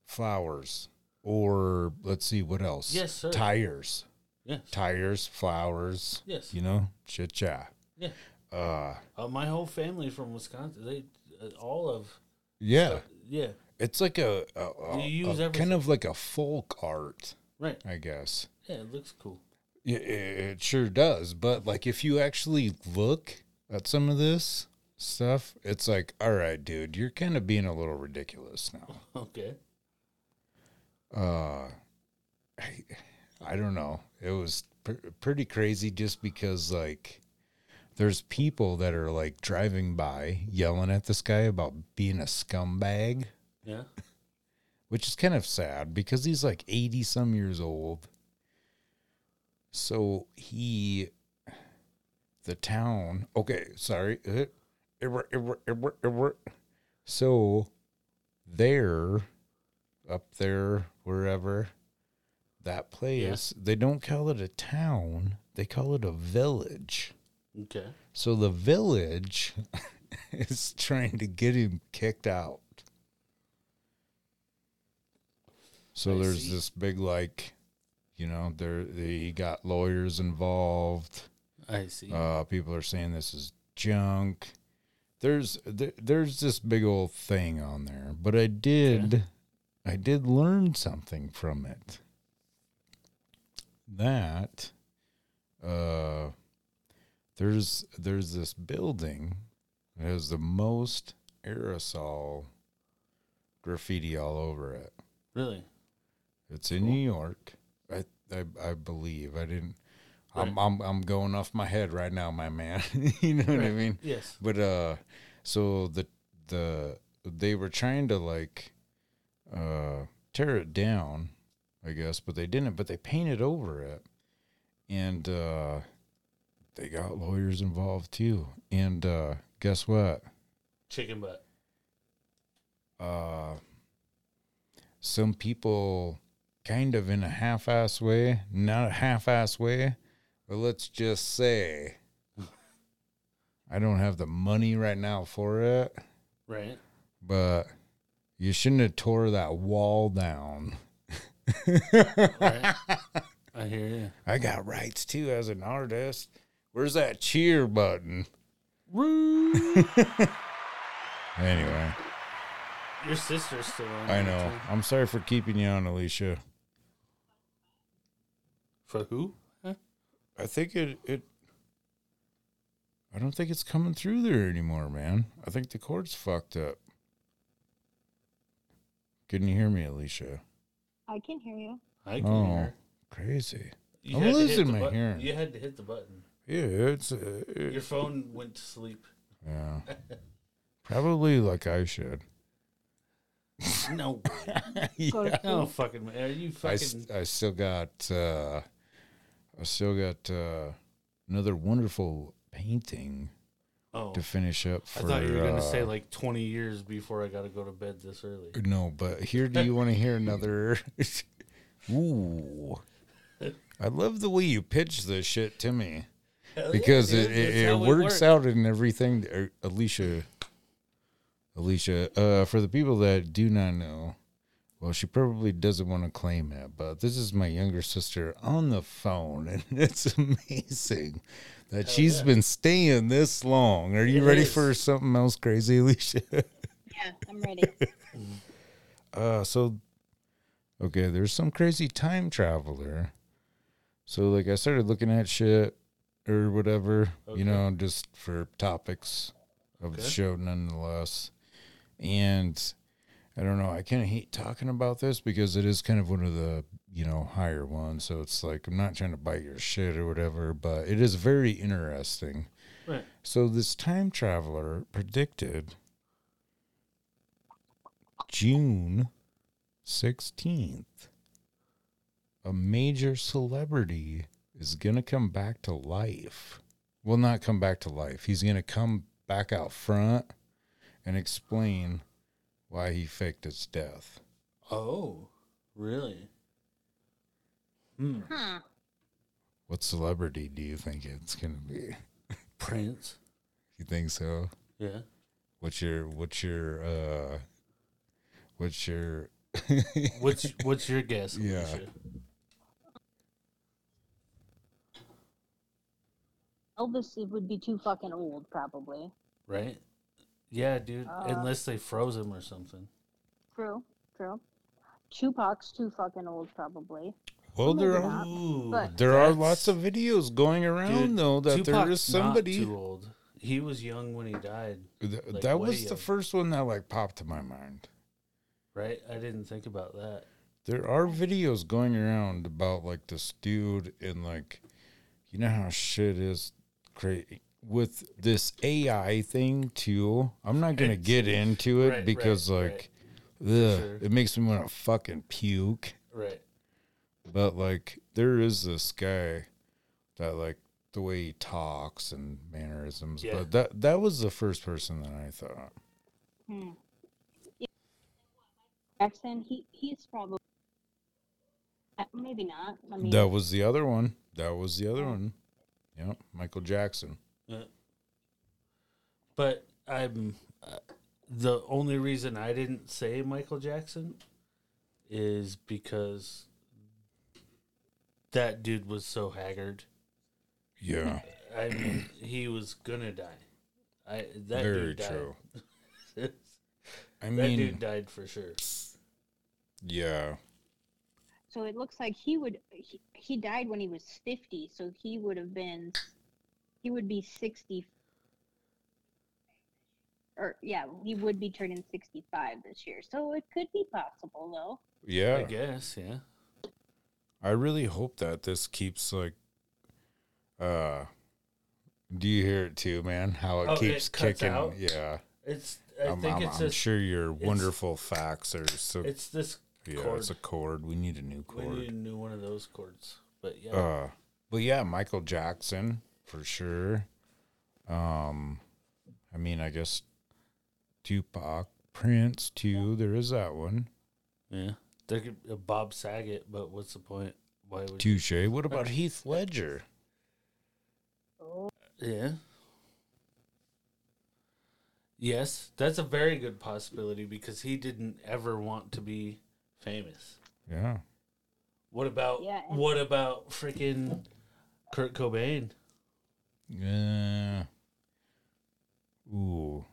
flowers, or let's see what else. Yes, sir. Tires, Yes. tires, flowers. Yes. You know, shit, yeah. Yeah. Uh, Uh, my whole family from Wisconsin. They uh, all of. yeah. Yeah. It's like a, a, a- a- kind of like a folk art, Right. I guess. Yeah. It looks cool. Yeah, it, it sure does. But like, if you actually look at some of this stuff, it's like, all right, dude, you're kind of being a little ridiculous now. [LAUGHS] Okay. Uh, I, I don't know. It was pr- pretty crazy just because like, there's people that are like driving by yelling at this guy about being a scumbag, Yeah. which is kind of sad because he's like 80 some years old. So he, the town, okay, sorry. uh. So there, up there, wherever, that place, they don't call it a town, they call it a village. Okay. So the village [LAUGHS] is trying to get him kicked out. So I there's see. this big like, you know, there he got lawyers involved. I see. Uh, people are saying this is junk. There's there, there's this big old thing on there, but I did I did learn something from it. That uh there's there's this building that has the most aerosol graffiti all over it. really. It's in New York. I I, I believe. I didn't I'm, I'm I'm going off my head right now, my man. [LAUGHS] you know what I mean? Yes. But uh so the the they were trying to like uh tear it down, I guess, but they didn't, but they painted over it. And uh they got lawyers involved too. And uh guess what? Chicken butt. uh some people kind of in a half-ass way not a half-ass way but let's just say i don't have the money right now for it Right. but you shouldn't have tore that wall down Right. I hear you. i got rights too as an artist where's that cheer button [LAUGHS] anyway Your sister's still on. i know too. i'm sorry for keeping you on alisha For who? Huh? I think it it. I don't think it's coming through there anymore, man. I think the cord's fucked up. Can you hear me, Alisha? I can hear you. I can Oh, hear. crazy. You I'm had to hit losing my button. hearing. You had to hit the button. Yeah, it's uh, Your phone went to sleep. yeah. [LAUGHS] Probably like I should. No, [LAUGHS] Go to no sleep. fucking. Are you I, s- fucking? I still got uh I still got uh another wonderful painting Oh, to finish up I thought you were gonna say uh, like twenty years before I got to go to bed this early. No, but here do you want to hear another [LAUGHS] Ooh. I love the way you pitch this shit to me. [LAUGHS] Hell because dude. it, it, it works work. out in everything. Uh, Alisha, Alisha, uh, for the people that do not know, well, she probably doesn't want to claim it, but this is my younger sister on the phone, [LAUGHS] and it's amazing that Hell she's yeah. been staying this long. Are you It ready is. for something else crazy, Alisha? [LAUGHS] Yeah, I'm ready. [LAUGHS] Uh, so, okay, there's some crazy time traveler. So, like, I started looking at shit or whatever, Okay. you know, just for topics of the show, nonetheless. And I don't know, I kind of hate talking about this because it is kind of one of the, you know, higher ones. So it's like, I'm not trying to bite your shit or whatever, but it is very interesting. Right. So, this time traveler predicted June 16th, a major celebrity is going to come back to life. Well, not come back to life. He's going to come back out front and explain why he faked his death. Oh, really? Hmm. Huh. What celebrity do you think it's going to be? Prince. You think so? Yeah. What's your what's your uh what's your [LAUGHS] What's what's your guess? Yeah. Alisha? Elvis it would be too fucking old, probably. Right. Yeah, dude. Uh, Unless they froze him or something. True, true. Tupac's too fucking old, probably. Well, there are not. Ooh, there are lots of videos going around Dude, though that there Tupac's is somebody Not too old. He was young when he died, Th- like, that way was the first one that like popped to my mind. right? I didn't think about that. There are videos going around about like this dude and like you know how shit is great with this AI thing too. I'm not gonna It's- get into it right, because right, like ugh, sure. it makes me want to fucking puke. Right. But like there is this guy that like the way he talks and mannerisms. Yeah. But that that was the first person that I thought. Hmm. Yeah. Jackson, he he's probably uh, maybe not. I mean, That was the other one. That was the other one. Yeah, Michael Jackson. But I'm uh, the only reason I didn't say Michael Jackson is because that dude was so haggard. Yeah, I mean, he was gonna die. I that very dude died. true. [LAUGHS] that I mean, that dude died for sure. yeah, so it looks like he would he, he died when he was 50, so he would have been he would be 60 or yeah, he would be turning 65 this year. So it could be possible though. Yeah. I guess, yeah. I really hope that this keeps like. Uh, do you hear it too, man? How it Oh, it keeps cuts kicking. out? Yeah, It's I I'm, think I'm, it's I'm just sure your wonderful facts are so. it's this yeah, cord. it's a cord. We need a new we need a new one of those cords. But yeah. Uh, but yeah, Michael Jackson for sure. Um, I mean, I guess Tupac, Prince too. There is that one. yeah. There could uh, Bob Saget, but what's the point? Why would Touche. What about Heath Ledger? Oh. Yeah. Yes, that's a very good possibility because he didn't ever want to be famous. Yeah. What about Yeah, what about freaking Kurt Cobain? Yeah. Ooh,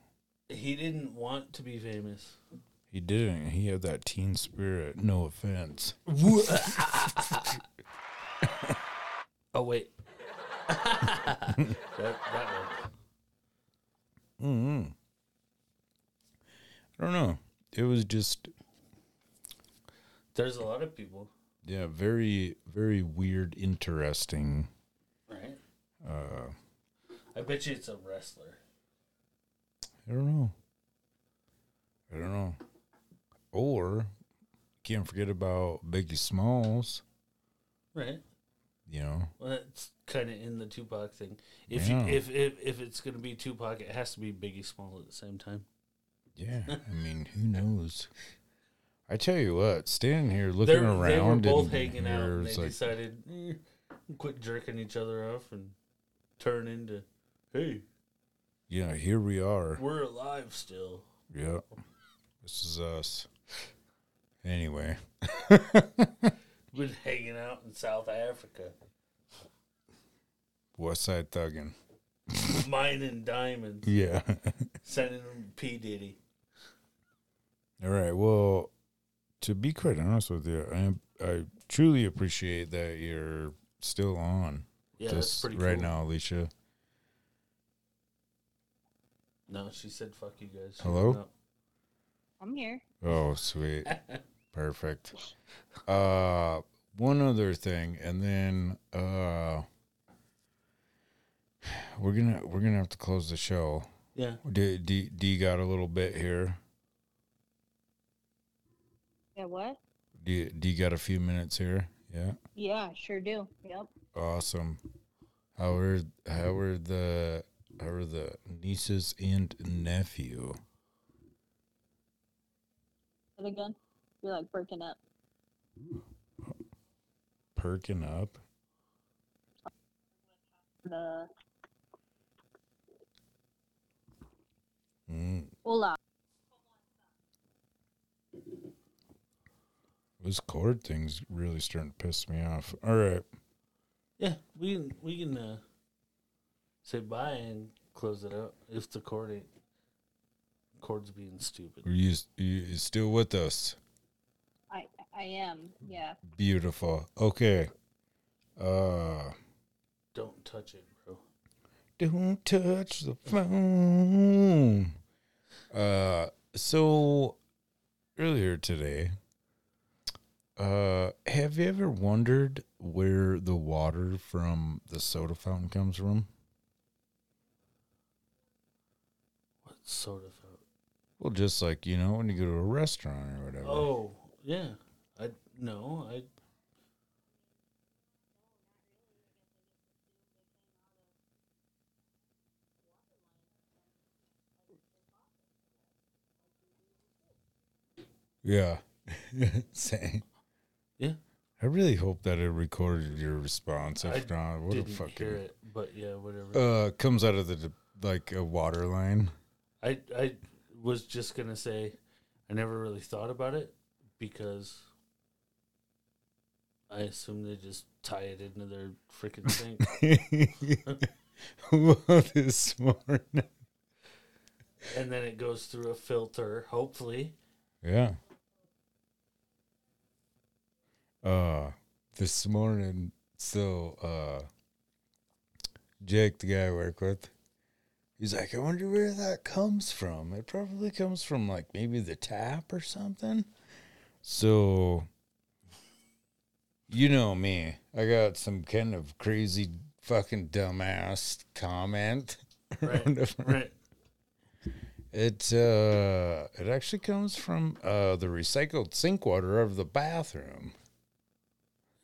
He didn't want to be famous. he didn't. He had that teen spirit. No offense. [LAUGHS] oh wait. [LAUGHS] that that one. mm I don't know. It was just There's a lot of people, yeah, very very weird, interesting. right? Uh, I bet you it's a wrestler. I don't know. I don't know. Or can't forget about Biggie Smalls. Right. You know, Well, that's kind of in the Tupac thing. If Yeah. you if, if if it's gonna be Tupac, it has to be Biggie Small at the same time. yeah. I mean, who knows? I tell you what, standing here They're, looking they were around, both hanging out, and they like, decided eh, quit jerking each other off and turn into, hey, yeah, here we are. we're alive still. Yep, this is us. Anyway, [LAUGHS] Been hanging out in South Africa, West Side Thuggin. [LAUGHS] mining diamonds, Yeah. sending them P Diddy. All right. Well, to be quite honest with you, I am, I truly appreciate that you're still on Yeah, that's pretty right cool. now, Alisha. No, she said, "Fuck you guys." She Hello? hung up. I'm here. Oh, sweet. [LAUGHS] Perfect. Uh one other thing and then uh we're going to we're going to have to close the show. Yeah. D, D D got a little bit here. Yeah, what? D D got a few minutes here. Yeah. Yeah, sure do. Yep. Awesome. How are how are the how are the nieces and nephew? But again, you're like breaking up. Perking up. The Mm, hola. this chord thing's really starting to piss me off. All right. Yeah, we can we can uh, say bye and close it up. if the cord ain't cord's being stupid. Are you, you still with us? I I am. Yeah. Beautiful. Okay. Uh Don't touch it, bro. don't touch the phone. Uh so earlier today, uh have you ever wondered where the water from the soda fountain comes from? Soda fountain? Well, just like, you know, when you go to a restaurant or whatever. Oh, yeah. I no, I Yeah. [LAUGHS] Same. Yeah. I really hope that it recorded your response. If I not, what didn't fucking hear it, but yeah, whatever. uh comes out of the like a water line. I I was just gonna say I never really thought about it because I assume they just tie it into their freaking sink [LAUGHS] well, this morning. and then it goes through a filter, hopefully. Yeah. Uh this morning so uh Jake, the guy I work with, he's like, I wonder where that comes from. It probably comes from like maybe the tap or something. So you know me. I got some kind of crazy fucking dumbass comment. [LAUGHS] Right. Right. It uh it actually comes from uh the recycled sink water of the bathroom.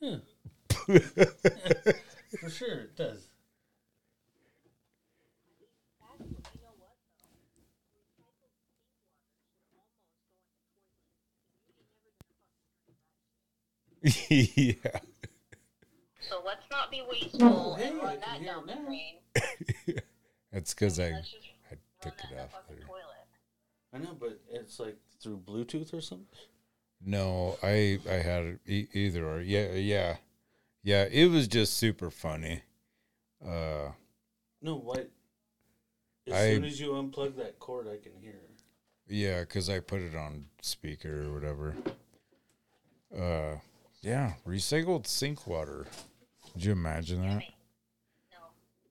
[LAUGHS] For sure it does. Yeah. So let's not be wasteful hey, and run that hear down the drain. [LAUGHS] That's cuz I I took it off the toilet. I know, but it's like through Bluetooth or something. No, I I had it e- either or. Yeah, yeah. Yeah, it was just super funny. Uh No, what? As I- soon as you unplug that cord, I can hear. yeah, cuz I put it on speaker or whatever. Uh yeah, recycled sink water. Could you imagine that? No.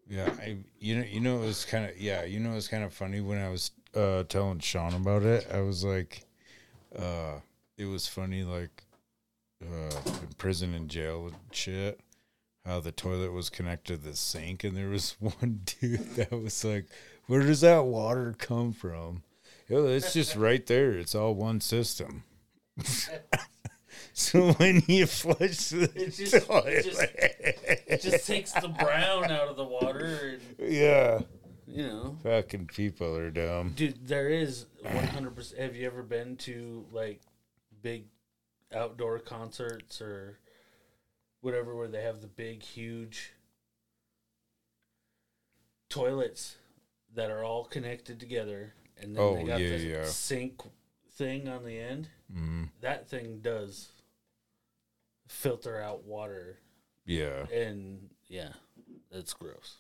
Yeah, I you know you know it was kind of yeah you know it was kind of funny when I was uh telling Sean about it. I was like, uh, it was funny like, uh, in prison and jail and shit. How the toilet was connected to the sink, and there was [LAUGHS] one dude that was like, "Where does that water come from?" Yo, it's just right there. It's all one system. [LAUGHS] so [LAUGHS] when you flush the It just- it just- It just takes the brown out of the water, and yeah. you know, Fucking people are dumb. dude. There is one hundred percent. Have you ever been to like big outdoor concerts or whatever, where they have the big, huge toilets that are all connected together, and then Oh, they got yeah, the yeah. sink thing on the end? Mm, That thing does filter out water, yeah. and yeah, that's gross.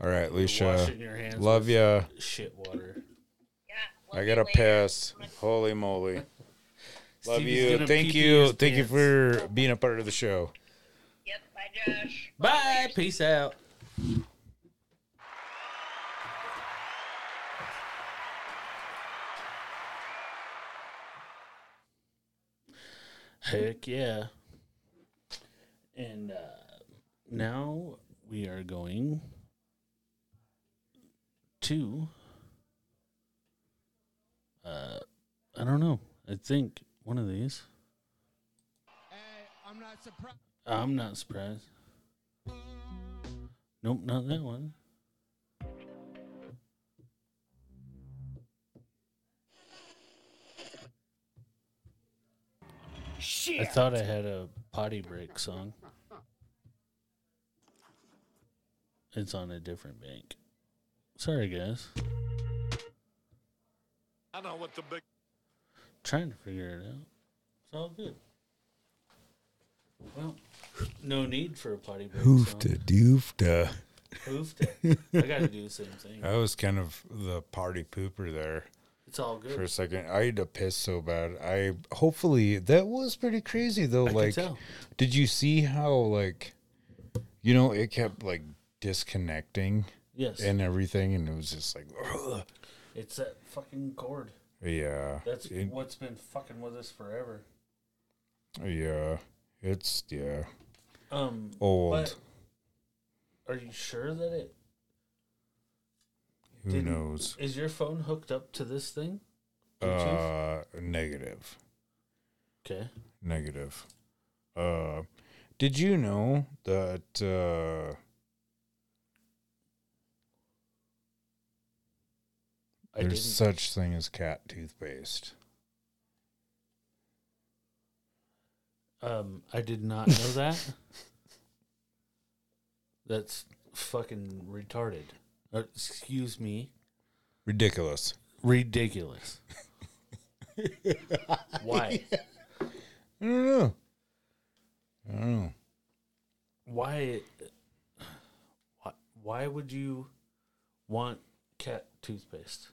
All right, You're Alisha. washing your hands Love with ya. Shit water. Yeah. I got you a later. piss. Holy moly. [LAUGHS] Love Stevie's you. Thank you. his Thank you for being a part of the show. Yep. Bye, Josh. Bye. Peace out. Heck yeah. And uh, now we are going to. Uh, I don't know. I think one of these. I'm not surprised. I'm not surprised. Nope, not that one. I thought I had a potty break song. It's on a different bank. Sorry, guys. I know what the big Trying to figure it out. It's all good. Well, no need for a potty break song. Hoofta doofta. Hoofta. I got to do the same thing. I was kind of the party pooper there It's all good. for a second. I had to piss so bad. I hopefully that was pretty crazy though. I can like, tell. did you see how like, you know, it kept like disconnecting Yes. and everything, and it was just like, ugh. it's that fucking cord. yeah, That's it- what's been fucking with us forever. yeah, it's yeah Um, old. but are you sure that it Who didn't- knows? is your phone hooked up to this thing? Bluetooth? Uh, negative. okay. Negative. Uh, did you know that uh, I there's didn't. such thing as cat toothpaste? Um, I did not [LAUGHS] know that. That's fucking retarded. Uh, excuse me. Ridiculous. Ridiculous. [LAUGHS] Why? I don't know. I don't know. Why? Why? Why would you want cat toothpaste?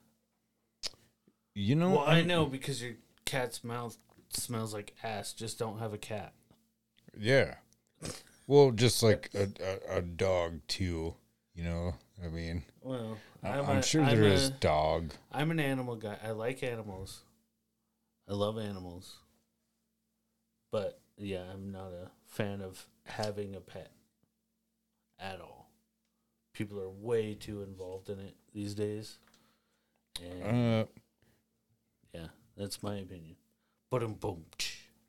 You know, Well, I know because your cat's mouth smells like ass. Just don't have a cat. Yeah. Well, just like a, a, a dog too. You know, I mean, Well, I'm, a- sure I'm there is a- dog. I'm an animal guy. I like animals. I love animals. But yeah, I'm not a fan of having a pet at all. People are way too involved in it these days. And Uh, that's my opinion. But um boom.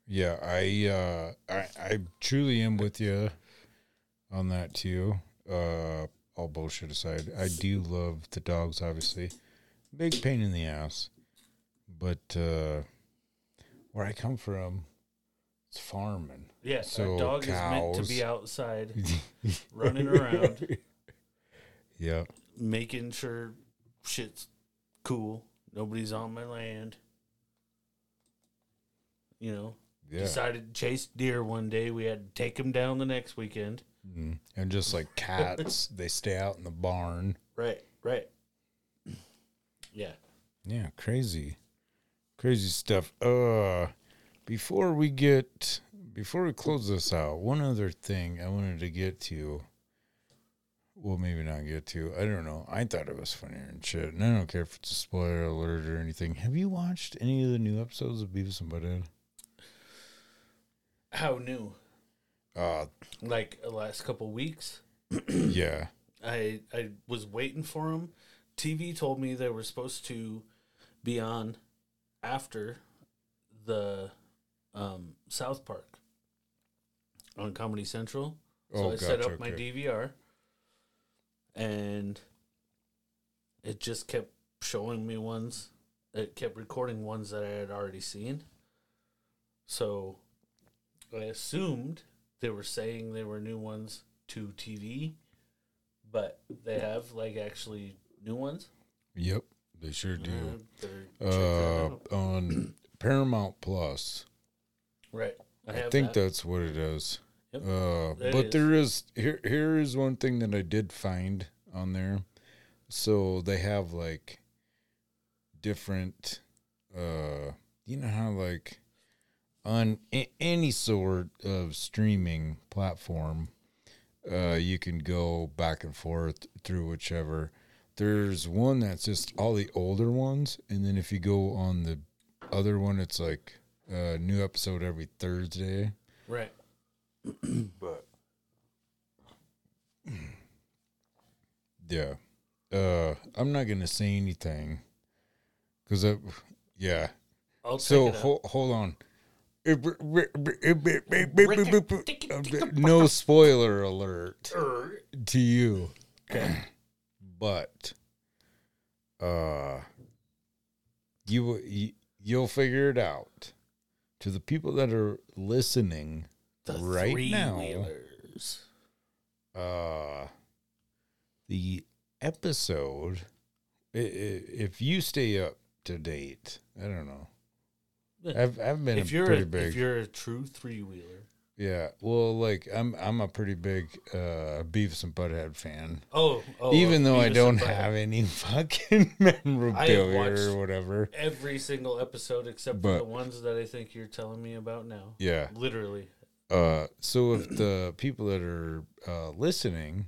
yeah, I, uh, I, I truly am with you on that too. Uh, all bullshit aside, I do love the dogs. Obviously, big pain in the ass, but uh, where I come from, it's farming. Yeah, So, a dog is meant to be outside [LAUGHS] running around, yeah, making sure shit's cool. Nobody's on my land. You know, yeah, decided to chase deer one day. We had to take him down the next weekend. Mhm. and just like cats, [LAUGHS] they stay out in the barn. Right, right. [CLEARS THROAT] Yeah. Yeah, crazy. Crazy stuff. Uh before we get before we close this out, one other thing I wanted to get to. Well, maybe not get to. I don't know. I thought it was funnier and shit. And I don't care if it's a spoiler alert or anything. Have you watched any of the new episodes of Beavis and Butthead? How new? Uh, Like the last couple weeks. [CLEARS THROAT] yeah. I I was waiting for them. TV told me they were supposed to be on after the um, South Park on Comedy Central. So Oh, I set up my okay. DVR, and it just kept showing me ones. It kept recording ones that I had already seen. So I assumed they were saying they were new ones to TV, but they have like actually new ones. Yep. They sure do. Uh, better check that Uh, on Paramount Plus. right. I, I, think that. that's what it is. Yep. Uh, but is. there is here. Here is one thing that I did find on there. So they have like different. Uh, you know how like on a- any sort of streaming platform, uh, you can go back and forth through whichever. There's one that's just all the older ones, and then if you go on the other one, it's like a new episode every Thursday. right. [CLEARS THROAT] But [CLEARS THROAT] yeah, uh, I'm not gonna say anything because I, yeah. I'll So check it out. ho- hold on. No spoiler alert Er, to you, Okay. [CLEARS THROAT] but uh, you, you you'll figure it out. To the people that are listening, The right now, uh the episode if you stay up to date i don't know. I've i've been If a you're pretty a, big if you're a true three wheeler. yeah well like i'm i'm a pretty big uh beavis and butthead fan Oh, oh even though i don't have any [LAUGHS] fucking memorabilia or whatever every single episode except But- for the ones that I think you're telling me about now. yeah Literally. Uh, so if the people that are uh, listening,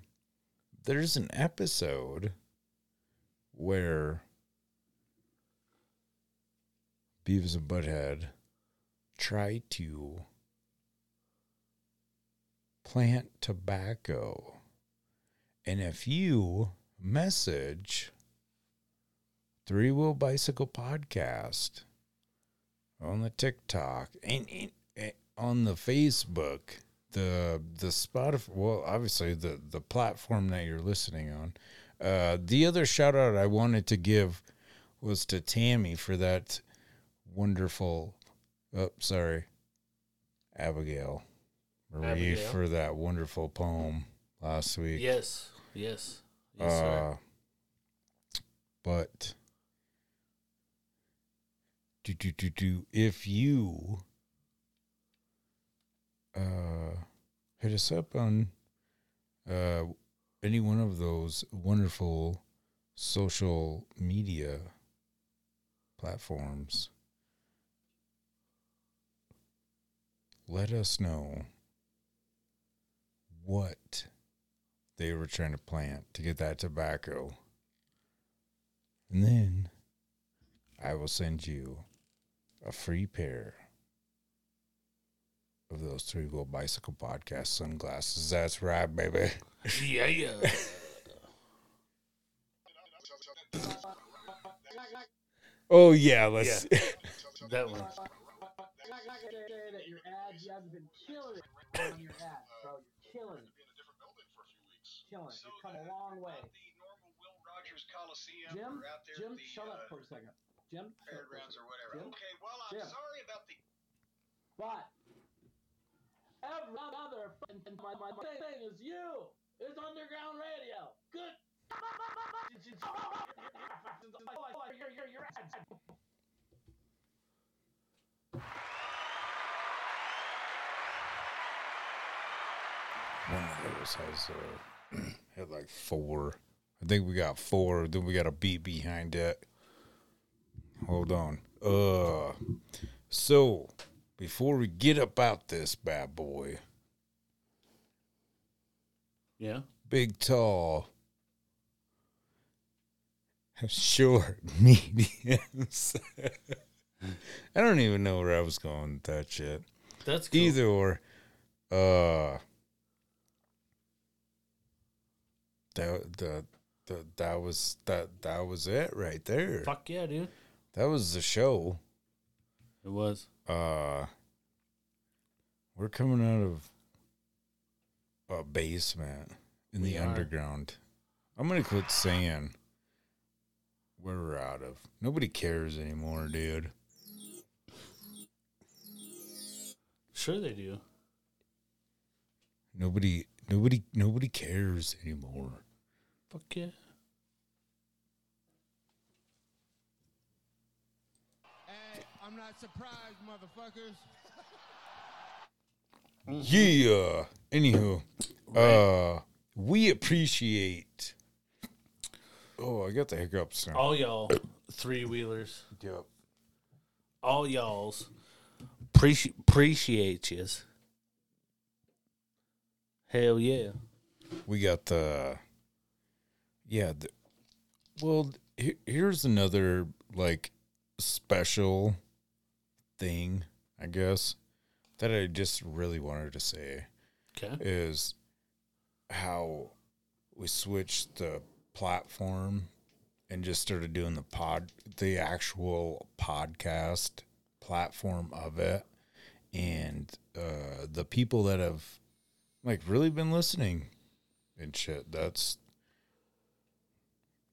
there's an episode where Beavis and Butthead try to plant tobacco. And if you message Three Wheel Bicycle Podcast on the TikTok and, and- and on the Facebook, the the Spotify, well, obviously the the platform that you're listening on. Uh, the other shout out I wanted to give was to Tammy for that wonderful. Oh, sorry, Abigail Marie Abigail. for that wonderful poem last week. Yes. Yes. Yes. Uh, but do do do do if you uh hit us up on uh any one of those wonderful social media platforms let us know what they were trying to plant to get that tobacco. And then I will send you a free pair of those three wheel bicycle podcast sunglasses. That's right, baby. yeah, yeah. Oh yeah, let's that one. You haven't been killing it on your ads, bro. You're killing it. Killing it. You've come a long way. the normal Will Rogers Coliseum Jim, or out there Jim, the shut up uh, for a second. Jim, fairgrounds or whatever. Jim? Okay, well, I'm Jim. sorry about the But every other f***ing my, my, my thing is you. It's underground radio. Good. Your- your- your ads. one of those has uh, [CLEARS THROAT] had like four. I think we got four. Then we got a beat behind it. Hold on. Uh, so before we get about this bad boy, Yeah. big, tall, [LAUGHS] short, [LAUGHS] mediums. [LAUGHS] I don't even know where I was going with that shit. That's cool. Either or, uh, that the, the that was that that was it right there. Fuck yeah, dude. That was the show. It was. Uh, we're coming out of a basement in We the are. underground. I'm gonna quit saying where we're out of. Nobody cares anymore, dude. Sure they do. Nobody, nobody, nobody cares anymore. Fuck yeah. Hey, I'm not surprised, motherfuckers. Yeah. Anywho, uh, we appreciate. Oh, I got the hiccups now. All y'all three wheelers, Yep. all y'all's appreci- appreciate yous. Hell yeah. we got the yeah the, well he- here's another like special thing i guess that i just really wanted to say Okay. is how we switched the platform and just started doing the pod the actual podcast platform of it and uh the people that have like really been listening and shit that's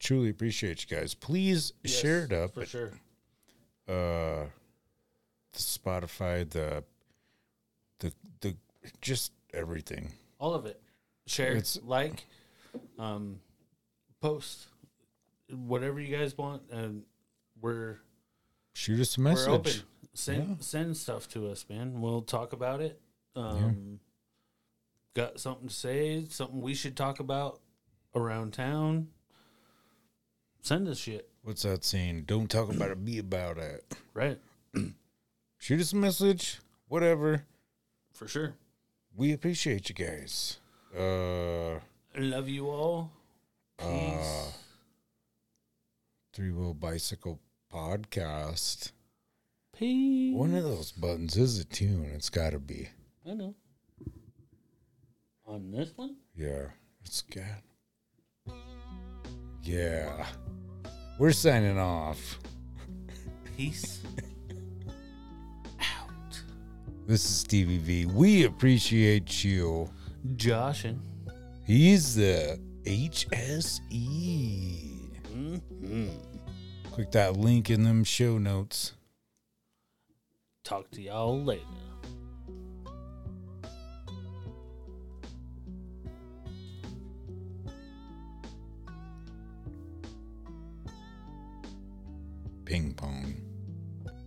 truly appreciate you guys please Yes, share it up For sure. uh the spotify the the the just everything All of it. Share, It's- like, um, post, whatever you guys want, and we're shoot us a we're message open. Send Yeah. send stuff to us, man. We'll talk about it. Um, got something to say? Something we should talk about around town? Send us shit. what's that saying don't talk about it be about it Right. [CLEARS THROAT] shoot us a message whatever For sure. we appreciate you guys uh Love you all. Peace. Uh, three wheel bicycle podcast Peace. one of those buttons is a tune it's got to be I know. On this one? Yeah, it's good. Yeah. We're signing off. Peace. Out. This is Stevie V. We appreciate you. Josh He's the HSE. mm-hmm. Click that link in them show notes. talk to y'all later.